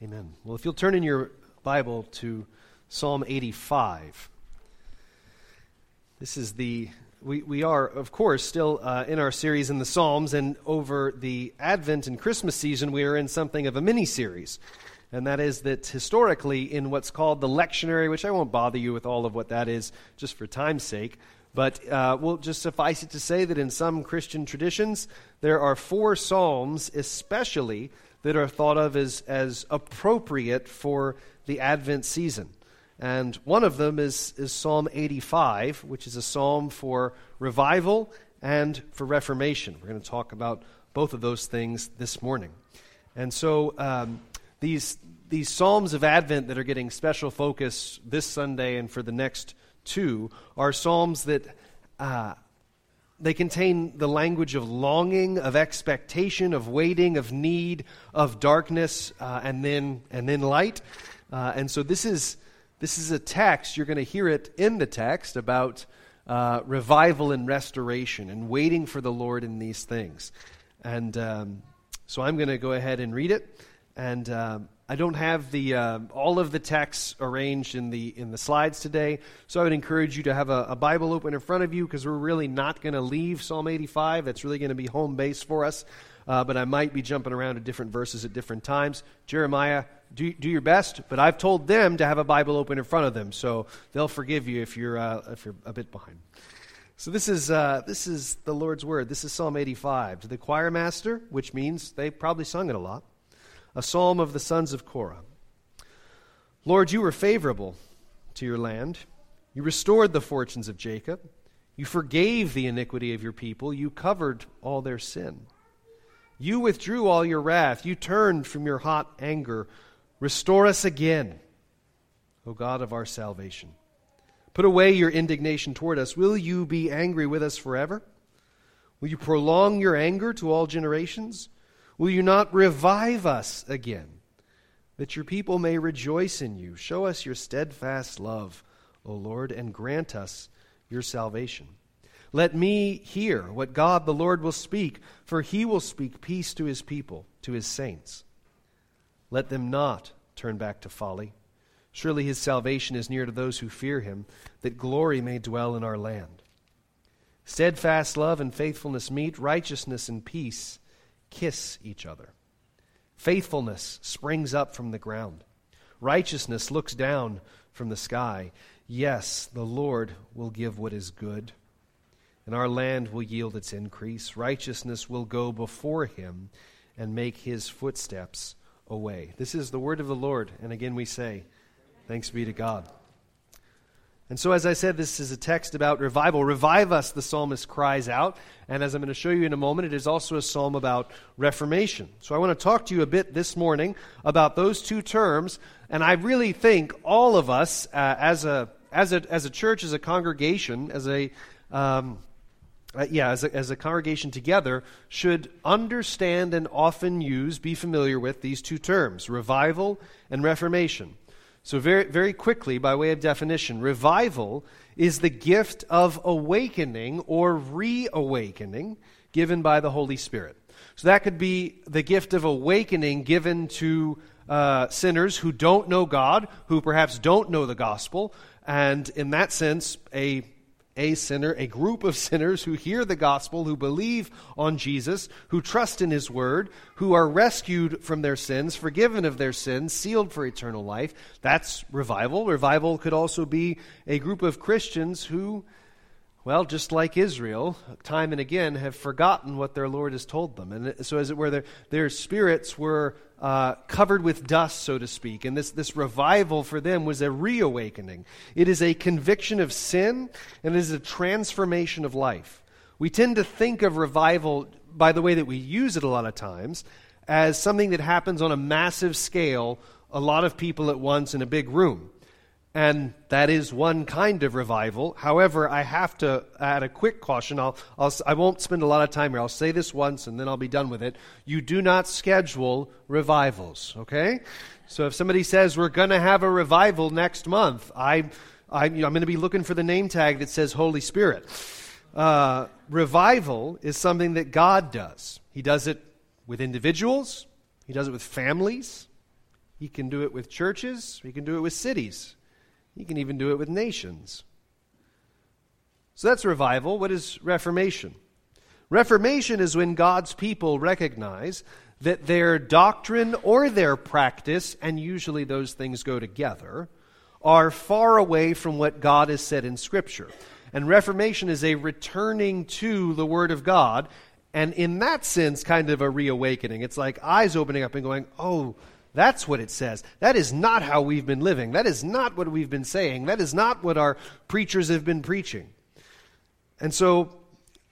Amen. Well, if you'll turn in your Bible to Psalm 85, this is the. We, we are, of course, still uh, in our series in the Psalms, and over the Advent and Christmas season, we are in something of a mini series. And that is that historically, in what's called the lectionary, which I won't bother you with all of what that is just for time's sake, but uh, we'll just suffice it to say that in some Christian traditions, there are four Psalms, especially that are thought of as, as appropriate for the Advent season. And one of them is, is Psalm 85, which is a psalm for revival and for reformation. We're going to talk about both of those things this morning. And so um, these, these Psalms of Advent that are getting special focus this Sunday and for the next two are Psalms that uh, they contain the language of longing, of expectation, of waiting, of need, of darkness, uh, and then and then light. Uh, and so this is this is a text. You're going to hear it in the text about uh, revival and restoration, and waiting for the Lord in these things. And um, so I'm going to go ahead and read it. And um, I don't have the uh, all of the texts arranged in the in the slides today, so I would encourage you to have a, a Bible open in front of you because we're really not going to leave Psalm 85. That's really going to be home base for us. Uh, but I might be jumping around to different verses at different times. Jeremiah, do, do your best, but I've told them to have a Bible open in front of them, so they'll forgive you if you're uh, if you're a bit behind. So this is uh, this is the Lord's word. This is Psalm 85 to the choir master, which means they probably sung it a lot a psalm of the sons of Korah. Lord, you were favorable to your land. You restored the fortunes of Jacob. You forgave the iniquity of your people. You covered all their sin. You withdrew all your wrath. You turned from your hot anger. Restore us again, O God of our salvation. Put away your indignation toward us. Will you be angry with us forever? Will you prolong your anger to all generations? Will you not revive us again, that your people may rejoice in you? Show us your steadfast love, O Lord, and grant us your salvation. Let me hear what God the Lord will speak, for he will speak peace to his people, to his saints. Let them not turn back to folly. Surely his salvation is near to those who fear him, that glory may dwell in our land. Steadfast love and faithfulness meet, righteousness and peace kiss each other. Faithfulness springs up from the ground. Righteousness looks down from the sky. Yes, the Lord will give what is good, and our land will yield its increase. Righteousness will go before him and make his footsteps a way. This is the word of the Lord, and again we say, Thanks be to God. And so, as I said, this is a text about revival. Revive us, the psalmist cries out. And as I'm going to show you in a moment, it is also a psalm about reformation. So, I want to talk to you a bit this morning about those two terms. And I really think all of us, uh, as, a, as, a, as a church, as a congregation, as a, um, uh, yeah, as a, as a congregation together, should understand and often use, be familiar with these two terms revival and reformation. So, very, very quickly, by way of definition, revival is the gift of awakening or reawakening given by the Holy Spirit. So, that could be the gift of awakening given to uh, sinners who don't know God, who perhaps don't know the gospel, and in that sense, a a sinner, a group of sinners who hear the gospel, who believe on Jesus, who trust in his word, who are rescued from their sins, forgiven of their sins, sealed for eternal life. That's revival. Revival could also be a group of Christians who well, just like Israel, time and again have forgotten what their Lord has told them. And so, as it were, their, their spirits were uh, covered with dust, so to speak. And this, this revival for them was a reawakening. It is a conviction of sin, and it is a transformation of life. We tend to think of revival, by the way that we use it a lot of times, as something that happens on a massive scale, a lot of people at once in a big room. And that is one kind of revival. However, I have to add a quick caution. I'll, I'll, I won't spend a lot of time here. I'll say this once and then I'll be done with it. You do not schedule revivals, okay? So if somebody says we're going to have a revival next month, I, I, am going to be looking for the name tag that says Holy Spirit. Uh, revival is something that God does. He does it with individuals, He does it with families, He can do it with churches, he can do it with cities, he can even do it with nations. So that's revival. What is reformation? Reformation is when God's people recognize that their doctrine or their practice, and usually those things go together, are far away from what God has said in Scripture. And Reformation is a returning to the Word of God, and in that sense, kind of a reawakening. It's like eyes opening up and going, oh, that's what it says. That is not how we've been living. That is not what we've been saying. That is not what our preachers have been preaching. And so,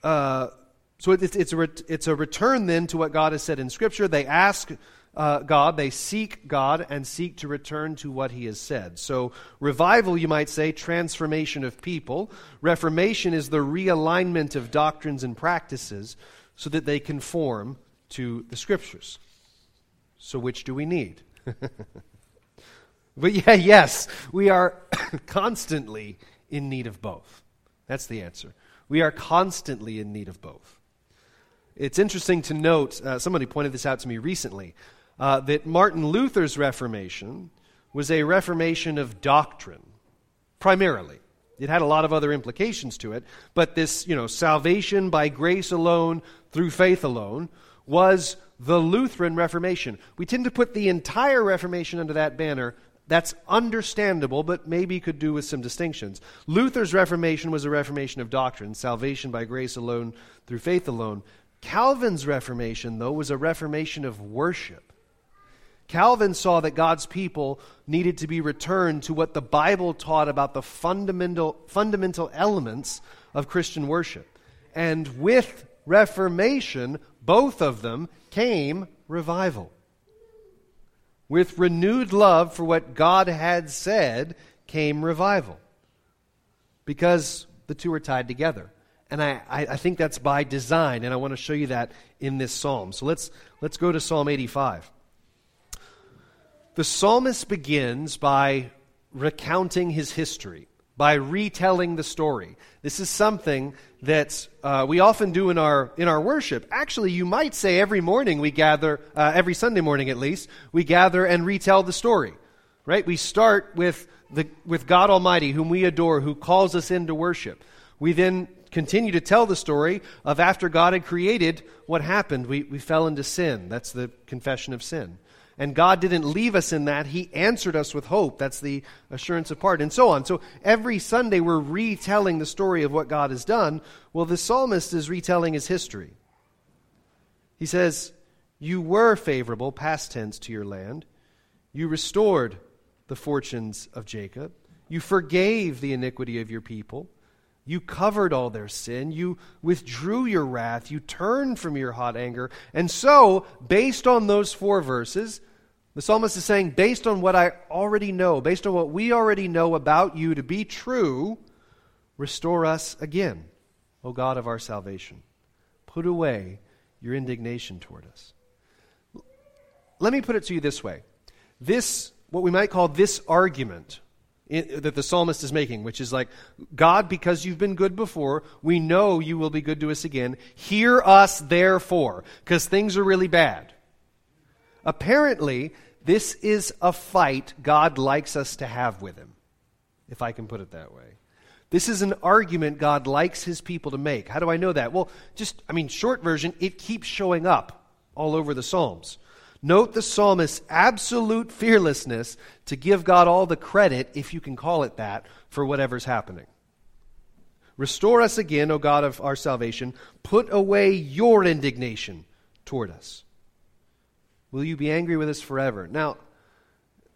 uh, so it's, it's, a ret- it's a return then to what God has said in Scripture. They ask uh, God, they seek God, and seek to return to what He has said. So, revival, you might say, transformation of people. Reformation is the realignment of doctrines and practices so that they conform to the Scriptures. So, which do we need? but yeah, yes, we are constantly in need of both. That's the answer. We are constantly in need of both. It's interesting to note, uh, somebody pointed this out to me recently, uh, that Martin Luther's Reformation was a reformation of doctrine, primarily. It had a lot of other implications to it, but this, you know, salvation by grace alone, through faith alone, was the Lutheran Reformation. We tend to put the entire Reformation under that banner. That's understandable, but maybe could do with some distinctions. Luther's Reformation was a reformation of doctrine, salvation by grace alone, through faith alone. Calvin's Reformation, though, was a reformation of worship. Calvin saw that God's people needed to be returned to what the Bible taught about the fundamental, fundamental elements of Christian worship. And with Reformation, both of them came revival. With renewed love for what God had said came revival. Because the two are tied together. And I, I, think that's by design, and I want to show you that in this psalm. So let's, let's go to Psalm 85. The psalmist begins by recounting his history, by retelling the story. This is something that uh, we often do in our, in our worship. Actually, you might say every morning we gather, uh, every Sunday morning at least, we gather and retell the story. Right? We start with, the, with God Almighty, whom we adore, who calls us into worship. We then continue to tell the story of after God had created, what happened. We, we fell into sin. That's the confession of sin. And God didn't leave us in that. He answered us with hope. That's the assurance of pardon, and so on. So every Sunday we're retelling the story of what God has done. Well, the psalmist is retelling his history. He says, You were favorable, past tense, to your land. You restored the fortunes of Jacob. You forgave the iniquity of your people. You covered all their sin. You withdrew your wrath. You turned from your hot anger. And so, based on those four verses, the psalmist is saying, based on what I already know, based on what we already know about you to be true, restore us again, O God of our salvation. Put away your indignation toward us. Let me put it to you this way. This, what we might call this argument, that the psalmist is making, which is like, God, because you've been good before, we know you will be good to us again. Hear us, therefore, because things are really bad. Apparently, this is a fight God likes us to have with him, if I can put it that way. This is an argument God likes his people to make. How do I know that? Well, just, I mean, short version, it keeps showing up all over the Psalms. Note the psalmist's absolute fearlessness to give God all the credit, if you can call it that, for whatever's happening. Restore us again, O God of our salvation. Put away your indignation toward us. Will you be angry with us forever? Now,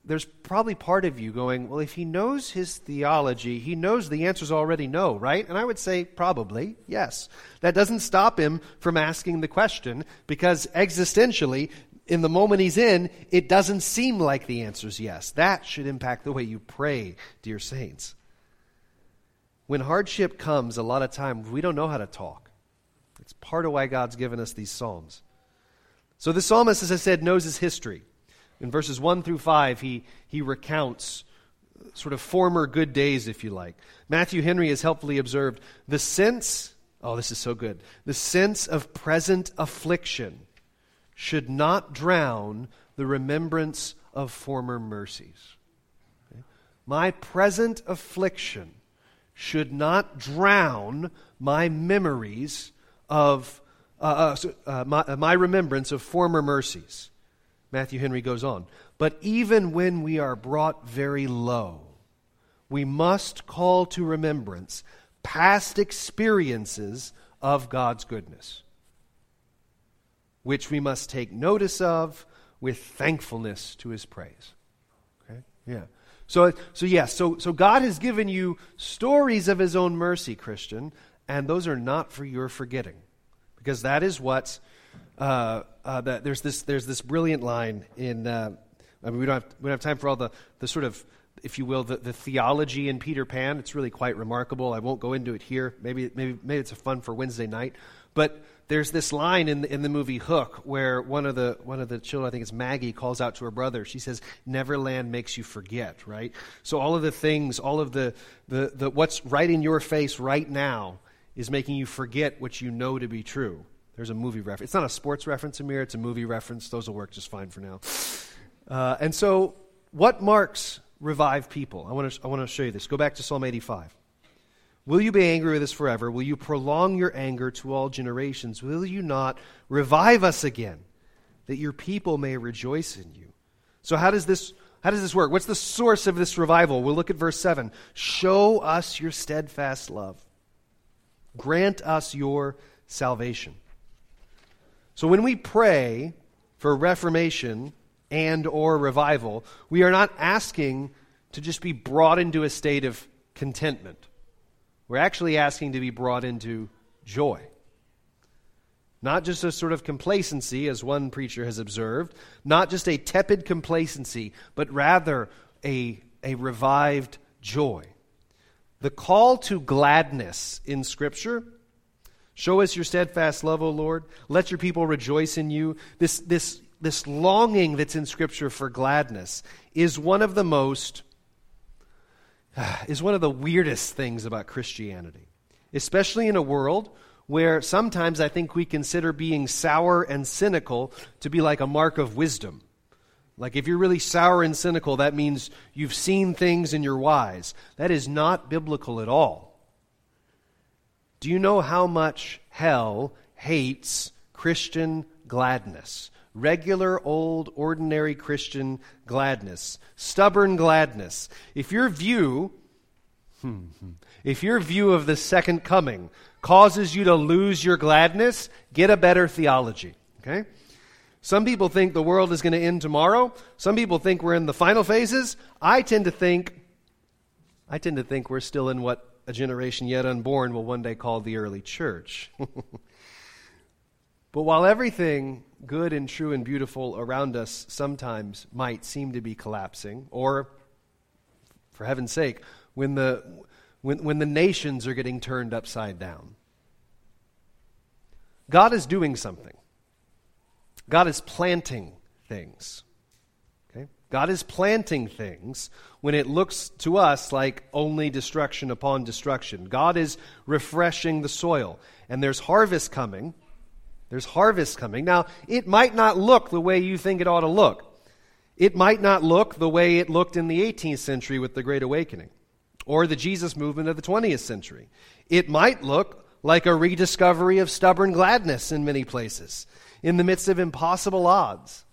there's probably part of you going, well, if he knows his theology, he knows the answers already no, right? And I would say probably, yes. That doesn't stop him from asking the question because existentially, in the moment he's in, it doesn't seem like the answer is yes. That should impact the way you pray, dear saints. When hardship comes, a lot of times we don't know how to talk. It's part of why God's given us these Psalms. So the psalmist, as I said, knows his history. In verses 1 through 5, he, he recounts sort of former good days, if you like. Matthew Henry has helpfully observed the sense, oh, this is so good, the sense of present affliction should not drown the remembrance of former mercies. Okay? My present affliction should not drown my memories of uh, uh, uh, my, uh, my remembrance of former mercies. Matthew Henry goes on. But even when we are brought very low, we must call to remembrance past experiences of God's goodness, which we must take notice of with thankfulness to his praise. Okay? Yeah. So, so yes, yeah, so, so God has given you stories of his own mercy, Christian, and those are not for your forgetting. Because that is what, uh, uh, that there's, this, there's this brilliant line in, uh, I mean, we don't, have, we don't have time for all the, the sort of, if you will, the, the theology in Peter Pan. It's really quite remarkable. I won't go into it here. Maybe, maybe, maybe it's a fun for Wednesday night. But there's this line in the, in the movie Hook where one of the one of the children, I think it's Maggie, calls out to her brother. She says, "Neverland makes you forget." Right. So all of the things, all of the the, the what's right in your face right now is making you forget what you know to be true. There's a movie reference. It's not a sports reference, Amir. It's a movie reference. Those will work just fine for now. Uh, and so, what marks revive people? I want to I want to show you this. Go back to Psalm 85. Will you be angry with us forever? Will you prolong your anger to all generations? Will you not revive us again, that your people may rejoice in you? So, how does this, how does this work? What's the source of this revival? We'll look at verse 7. Show us your steadfast love, grant us your salvation. So, when we pray for reformation and or revival, we are not asking to just be brought into a state of contentment we're actually asking to be brought into joy. Not just a sort of complacency, as one preacher has observed, not just a tepid complacency, but rather a, a revived joy. The call to gladness in Scripture show us your steadfast love, O Lord. Let your people rejoice in you. This, this, this longing that's in Scripture for gladness is one of the most is one of the weirdest things about Christianity, especially in a world where sometimes I think we consider being sour and cynical to be like a mark of wisdom. Like if you're really sour and cynical, that means you've seen things and you're wise. That is not biblical at all. Do you know how much hell hates Christian gladness? Regular, old, ordinary Christian gladness, stubborn gladness. If your view, if your view of the second coming causes you to lose your gladness, get a better theology. Okay? Some people think the world is going to end tomorrow. Some people think we're in the final phases. I tend to think I tend to think we're still in what a generation yet unborn will one day call the early church. but while everything good and true and beautiful around us sometimes might seem to be collapsing, or, for heaven's sake, when the, when, when the nations are getting turned upside down. God is doing something. God is planting things. Okay? God is planting things when it looks to us like only destruction upon destruction. God is refreshing the soil, and there's harvest coming there's harvest coming. Now, it might not look the way you think it ought to look. It might not look the way it looked in the 18th century with the Great Awakening or the Jesus movement of the 20th century. It might look like a rediscovery of stubborn gladness in many places, in the midst of impossible odds,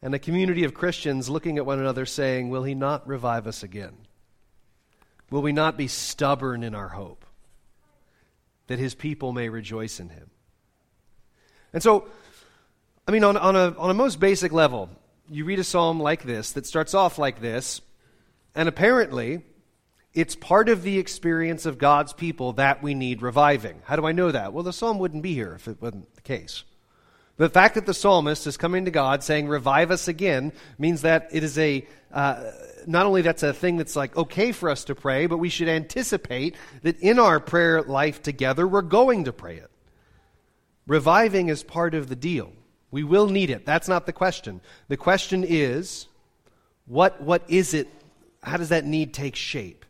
and a community of Christians looking at one another saying, Will he not revive us again? Will we not be stubborn in our hope that his people may rejoice in him? And so, I mean, on, on, a, on a most basic level, you read a psalm like this that starts off like this, and apparently it's part of the experience of God's people that we need reviving. How do I know that? Well, the psalm wouldn't be here if it wasn't the case. The fact that the psalmist is coming to God saying, Revive us again, means that it is a, uh, not only that's a thing that's like okay for us to pray, but we should anticipate that in our prayer life together, we're going to pray it. Reviving is part of the deal. We will need it. That's not the question. The question is what, what is it? How does that need take shape?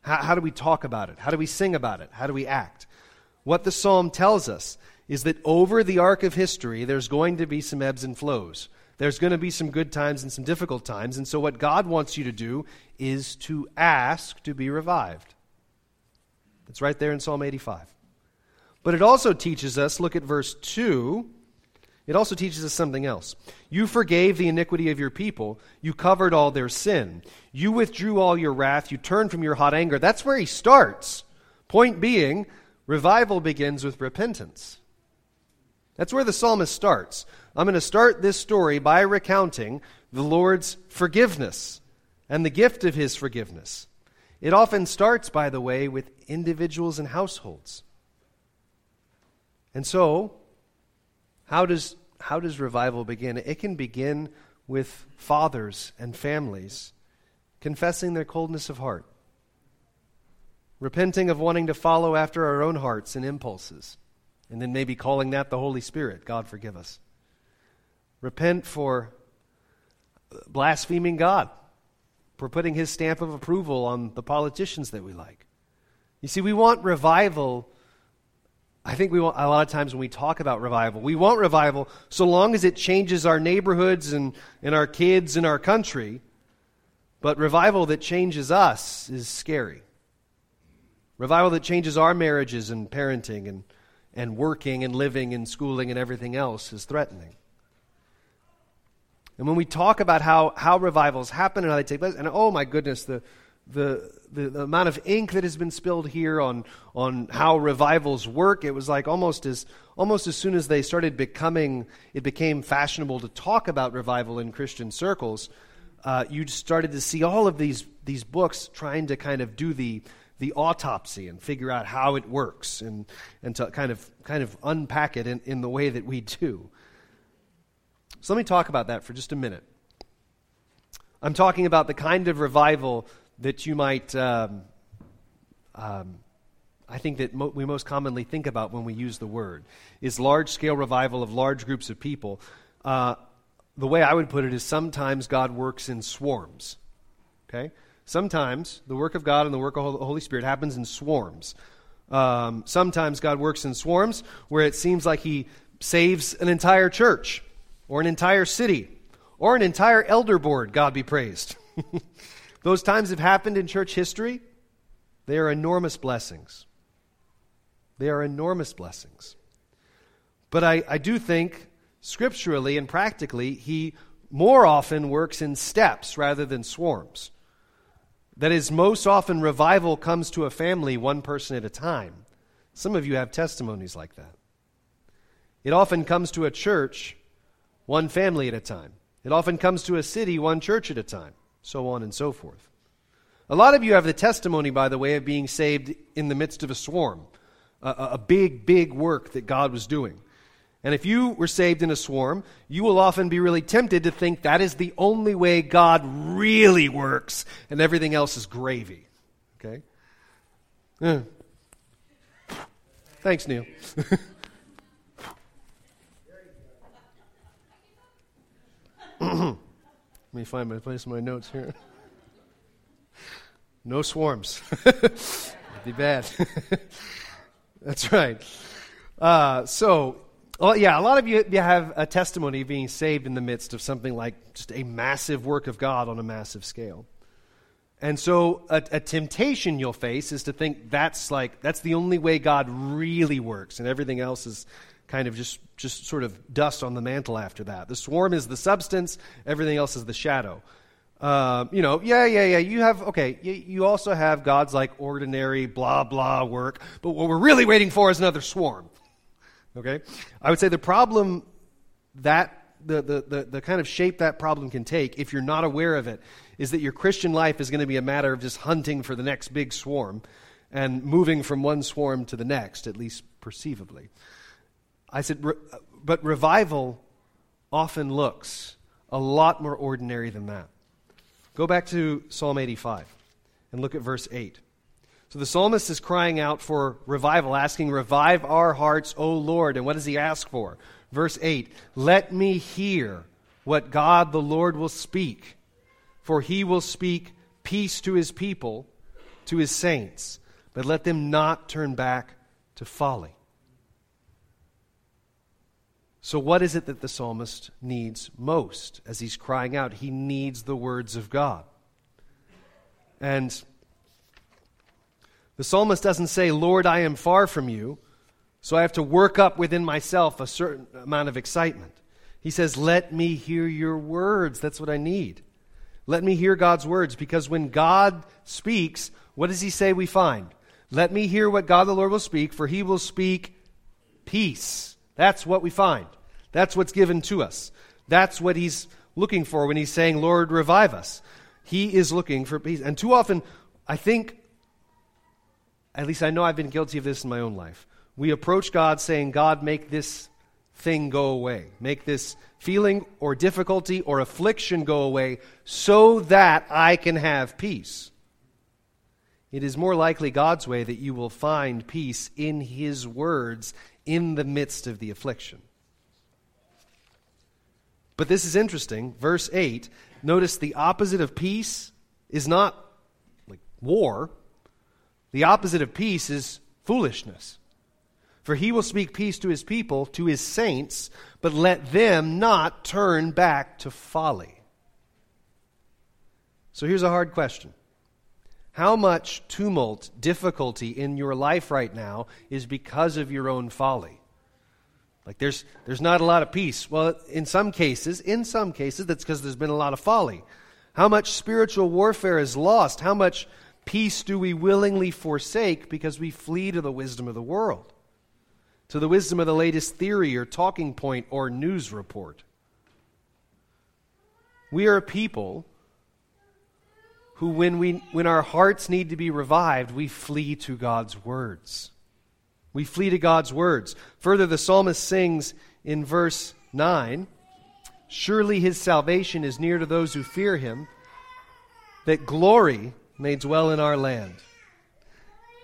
How, how do we talk about it? How do we sing about it? How do we act? What the psalm tells us is that over the arc of history, there's going to be some ebbs and flows. There's going to be some good times and some difficult times. And so, what God wants you to do is to ask to be revived. It's right there in Psalm 85. But it also teaches us, look at verse 2. It also teaches us something else. You forgave the iniquity of your people. You covered all their sin. You withdrew all your wrath. You turned from your hot anger. That's where he starts. Point being, revival begins with repentance. That's where the psalmist starts. I'm going to start this story by recounting the Lord's forgiveness and the gift of his forgiveness. It often starts, by the way, with individuals and households. And so, how does, how does revival begin? It can begin with fathers and families confessing their coldness of heart, repenting of wanting to follow after our own hearts and impulses, and then maybe calling that the Holy Spirit. God forgive us. Repent for blaspheming God, for putting his stamp of approval on the politicians that we like. You see, we want revival. I think we want, a lot of times when we talk about revival, we want revival so long as it changes our neighborhoods and, and our kids and our country. But revival that changes us is scary. Revival that changes our marriages and parenting and, and working and living and schooling and everything else is threatening. And when we talk about how, how revivals happen and how they take place, and oh my goodness, the, the, the, the, amount of ink that has been spilled here on, on how revivals work, it was like almost as, almost as soon as they started becoming, it became fashionable to talk about revival in Christian circles, uh, you started to see all of these, these books trying to kind of do the, the autopsy and figure out how it works and, and to kind of, kind of unpack it in, in the way that we do. So let me talk about that for just a minute. I'm talking about the kind of revival that you might, um, um, I think that mo- we most commonly think about when we use the word, is large scale revival of large groups of people. Uh, the way I would put it is sometimes God works in swarms. Okay? Sometimes the work of God and the work of the Holy Spirit happens in swarms. Um, sometimes God works in swarms where it seems like He saves an entire church or an entire city or an entire elder board, God be praised. Those times have happened in church history. They are enormous blessings. They are enormous blessings. But I, I do think, scripturally and practically, he more often works in steps rather than swarms. That is, most often revival comes to a family one person at a time. Some of you have testimonies like that. It often comes to a church one family at a time. It often comes to a city, one church at a time, so on and so forth. A lot of you have the testimony, by the way, of being saved in the midst of a swarm, a, a big, big work that God was doing. And if you were saved in a swarm, you will often be really tempted to think that is the only way God really works, and everything else is gravy. Okay? Uh. Thanks, Neil. Let me find my place in my notes here. No swarms. That'd be bad. That's right. Uh, so, well, yeah, a lot of you, you have a testimony of being saved in the midst of something like just a massive work of God on a massive scale. And so, a, a, temptation you'll face is to think that's like that's the only way God really works, and everything else is kind of just, just sort of dust on the mantle after that. The swarm is the substance, everything else is the shadow. Uh, you know, yeah, yeah, yeah. You have, okay, you, you also have God's like ordinary blah, blah work, but what we're really waiting for is another swarm. Okay? I would say the problem that, the, the, the, the kind of shape that problem can take, if you're not aware of it, is that your Christian life is going to be a matter of just hunting for the next big swarm and moving from one swarm to the next, at least perceivably. I said, but revival often looks a lot more ordinary than that. Go back to Psalm 85 and look at verse 8. So the psalmist is crying out for revival, asking, Revive our hearts, O Lord. And what does he ask for? Verse 8 Let me hear what God the Lord will speak, for he will speak peace to his people, to his saints, but let them not turn back to folly. So, what is it that the psalmist needs most as he's crying out? He needs the words of God. And the psalmist doesn't say, Lord, I am far from you, so I have to work up within myself a certain amount of excitement. He says, Let me hear your words. That's what I need. Let me hear God's words, because when God speaks, what does he say we find? Let me hear what God the Lord will speak, for he will speak peace. That's what we find. That's what's given to us. That's what he's looking for when he's saying, Lord, revive us. He is looking for peace. And too often, I think, at least I know I've been guilty of this in my own life. We approach God saying, God, make this thing go away. Make this feeling or difficulty or affliction go away so that I can have peace. It is more likely God's way that you will find peace in His words in the midst of the affliction. But this is interesting. Verse 8, notice the opposite of peace is not like war. The opposite of peace is foolishness. For he will speak peace to his people, to his saints, but let them not turn back to folly. So here's a hard question How much tumult, difficulty in your life right now is because of your own folly? Like there's there's not a lot of peace. Well, in some cases, in some cases that's because there's been a lot of folly. How much spiritual warfare is lost? How much peace do we willingly forsake because we flee to the wisdom of the world? To the wisdom of the latest theory or talking point or news report? We are a people who when we when our hearts need to be revived, we flee to God's words. We flee to God's words. Further, the psalmist sings in verse 9 Surely his salvation is near to those who fear him, that glory may dwell in our land.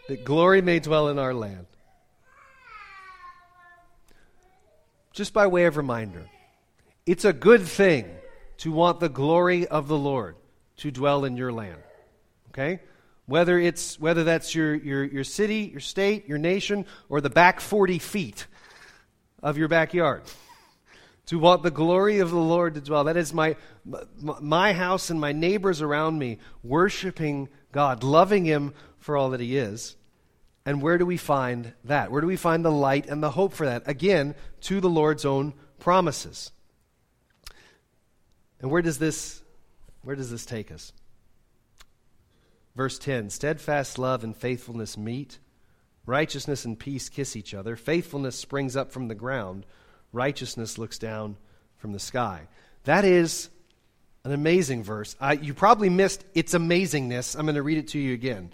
That glory may dwell in our land. Just by way of reminder, it's a good thing to want the glory of the Lord to dwell in your land. Okay? whether, it's, whether that's your, your, your city, your state, your nation, or the back 40 feet of your backyard. to want the glory of the Lord to dwell. That is my, my house and my neighbors around me worshiping God, loving Him for all that He is. And where do we find that? Where do we find the light and the hope for that? Again, to the Lord's own promises. And where does this where does this take us? Verse 10 Steadfast love and faithfulness meet, righteousness and peace kiss each other. Faithfulness springs up from the ground, righteousness looks down from the sky. That is an amazing verse. Uh, you probably missed its amazingness. I'm going to read it to you again.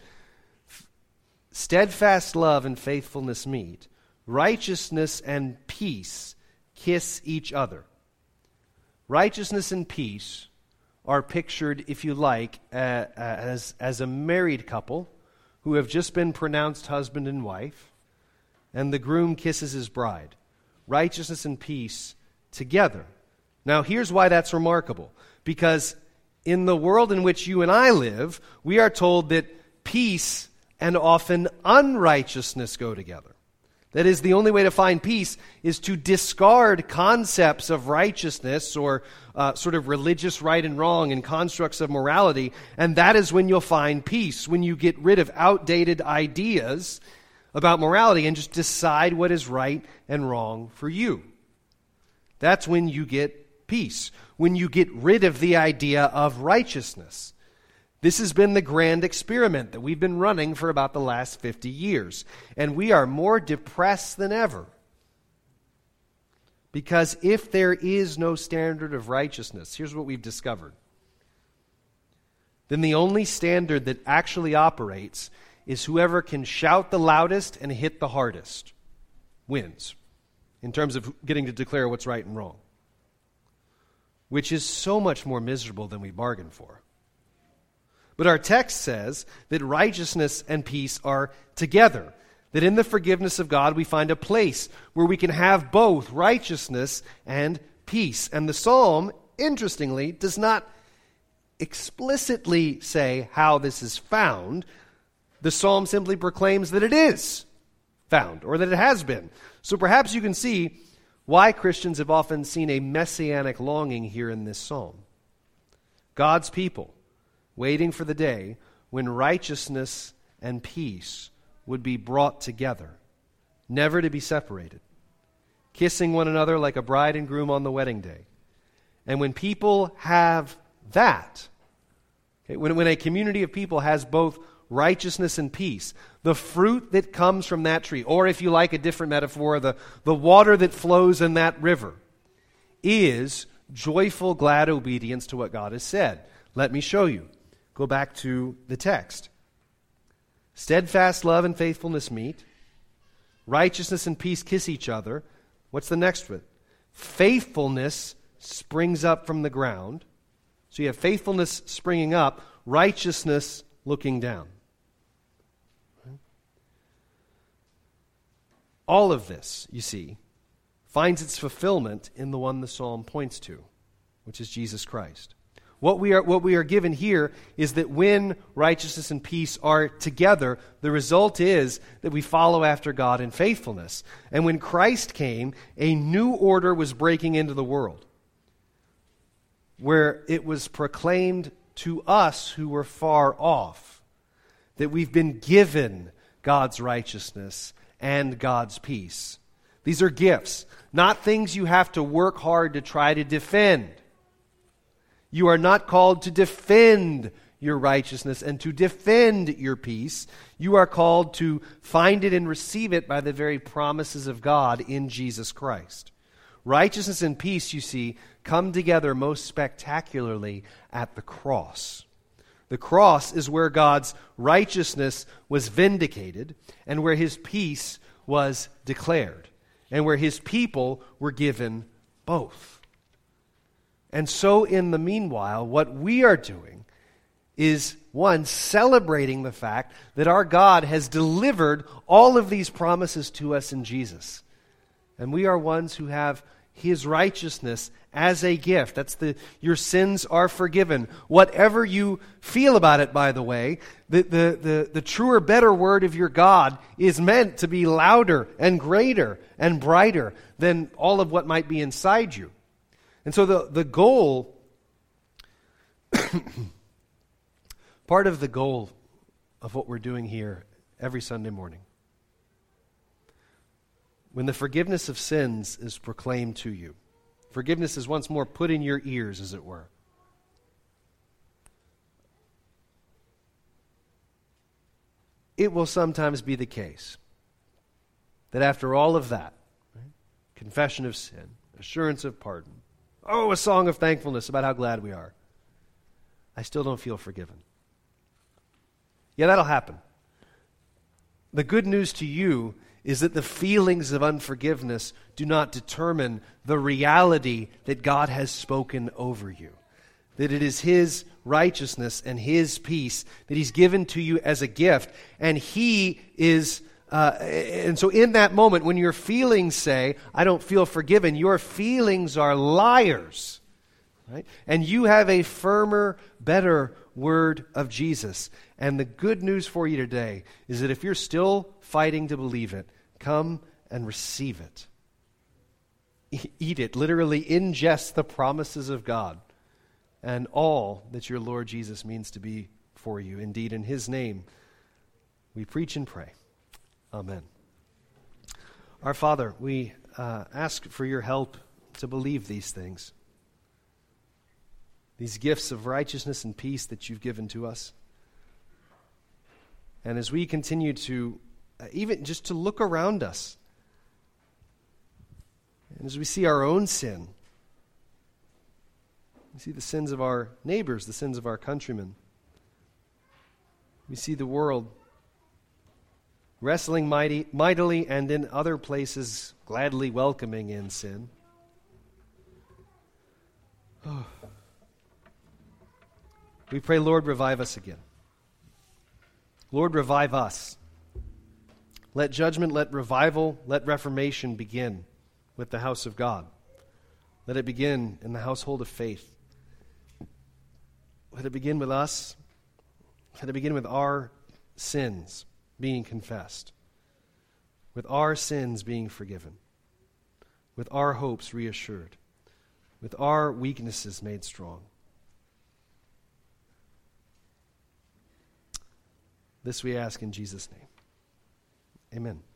Steadfast love and faithfulness meet, righteousness and peace kiss each other. Righteousness and peace are pictured, if you like, uh, as, as a married couple who have just been pronounced husband and wife, and the groom kisses his bride. Righteousness and peace together. Now, here's why that's remarkable. Because in the world in which you and I live, we are told that peace and often unrighteousness go together. That is, the only way to find peace is to discard concepts of righteousness or uh, sort of religious right and wrong and constructs of morality, and that is when you'll find peace, when you get rid of outdated ideas about morality and just decide what is right and wrong for you. That's when you get peace, when you get rid of the idea of righteousness. This has been the grand experiment that we've been running for about the last 50 years. And we are more depressed than ever. Because if there is no standard of righteousness, here's what we've discovered. Then the only standard that actually operates is whoever can shout the loudest and hit the hardest wins in terms of getting to declare what's right and wrong, which is so much more miserable than we bargained for. But our text says that righteousness and peace are together. That in the forgiveness of God we find a place where we can have both righteousness and peace. And the psalm, interestingly, does not explicitly say how this is found. The psalm simply proclaims that it is found, or that it has been. So perhaps you can see why Christians have often seen a messianic longing here in this psalm. God's people waiting for the day when righteousness and peace would be brought together, never to be separated, kissing one another like a bride and groom on the wedding day. And when people have that, okay, when, when a community of people has both righteousness and peace, the fruit that comes from that tree, or if you like a different metaphor, the, the water that flows in that river, is joyful, glad obedience to what God has said. Let me show you. Go back to the text. Steadfast love and faithfulness meet. Righteousness and peace kiss each other. What's the next one? Faithfulness springs up from the ground. So you have faithfulness springing up, righteousness looking down. All of this, you see, finds its fulfillment in the one the psalm points to, which is Jesus Christ. What we, are, what we are given here is that when righteousness and peace are together, the result is that we follow after God in faithfulness. And when Christ came, a new order was breaking into the world where it was proclaimed to us who were far off that we've been given God's righteousness and God's peace. These are gifts, not things you have to work hard to try to defend. You are not called to defend your righteousness and to defend your peace. You are called to find it and receive it by the very promises of God in Jesus Christ. Righteousness and peace, you see, come together most spectacularly at the cross. The cross is where God's righteousness was vindicated and where his peace was declared, and where his people were given both. And so, in the meanwhile, what we are doing is one, celebrating the fact that our God has delivered all of these promises to us in Jesus. And we are ones who have his righteousness as a gift. That's the your sins are forgiven. Whatever you feel about it, by the way, the, the, the, the truer, better word of your God is meant to be louder and greater and brighter than all of what might be inside you. And so the, the goal, part of the goal of what we're doing here every Sunday morning when the forgiveness of sins is proclaimed to you. Forgiveness is once more put in your ears, as it were. It will sometimes be the case that after all of that, confession of sin, assurance of pardon, oh, a song of thankfulness about how glad we are, I still don't feel forgiven. Yeah, that'll happen. The good news to you is that the feelings of unforgiveness do not determine the reality that God has spoken over you. That it is His righteousness and His peace that He's given to you as a gift. And He is, uh, and so in that moment, when your feelings say, I don't feel forgiven, your feelings are liars. Right? And you have a firmer, better word of Jesus. And the good news for you today is that if you're still fighting to believe it, Come and receive it. Eat it, literally ingest the promises of God and all that your Lord Jesus means to be for you. Indeed, in his name, we preach and pray. Amen. Our Father, we uh, ask for your help to believe these things, these gifts of righteousness and peace that you've given to us. And as we continue to uh, even just to look around us. And as we see our own sin, we see the sins of our neighbors, the sins of our countrymen. We see the world wrestling mighty, mightily and in other places gladly welcoming in sin. Oh. We pray, Lord, revive us again. Lord, revive us. Let judgment, let revival, let reformation begin with the house of God. Let it begin in the household of faith. Let it begin with us. Let it begin with our sins being confessed, with our sins being forgiven. with our hopes reassured, with our weaknesses made strong. This we ask in Jesus' name. Amen.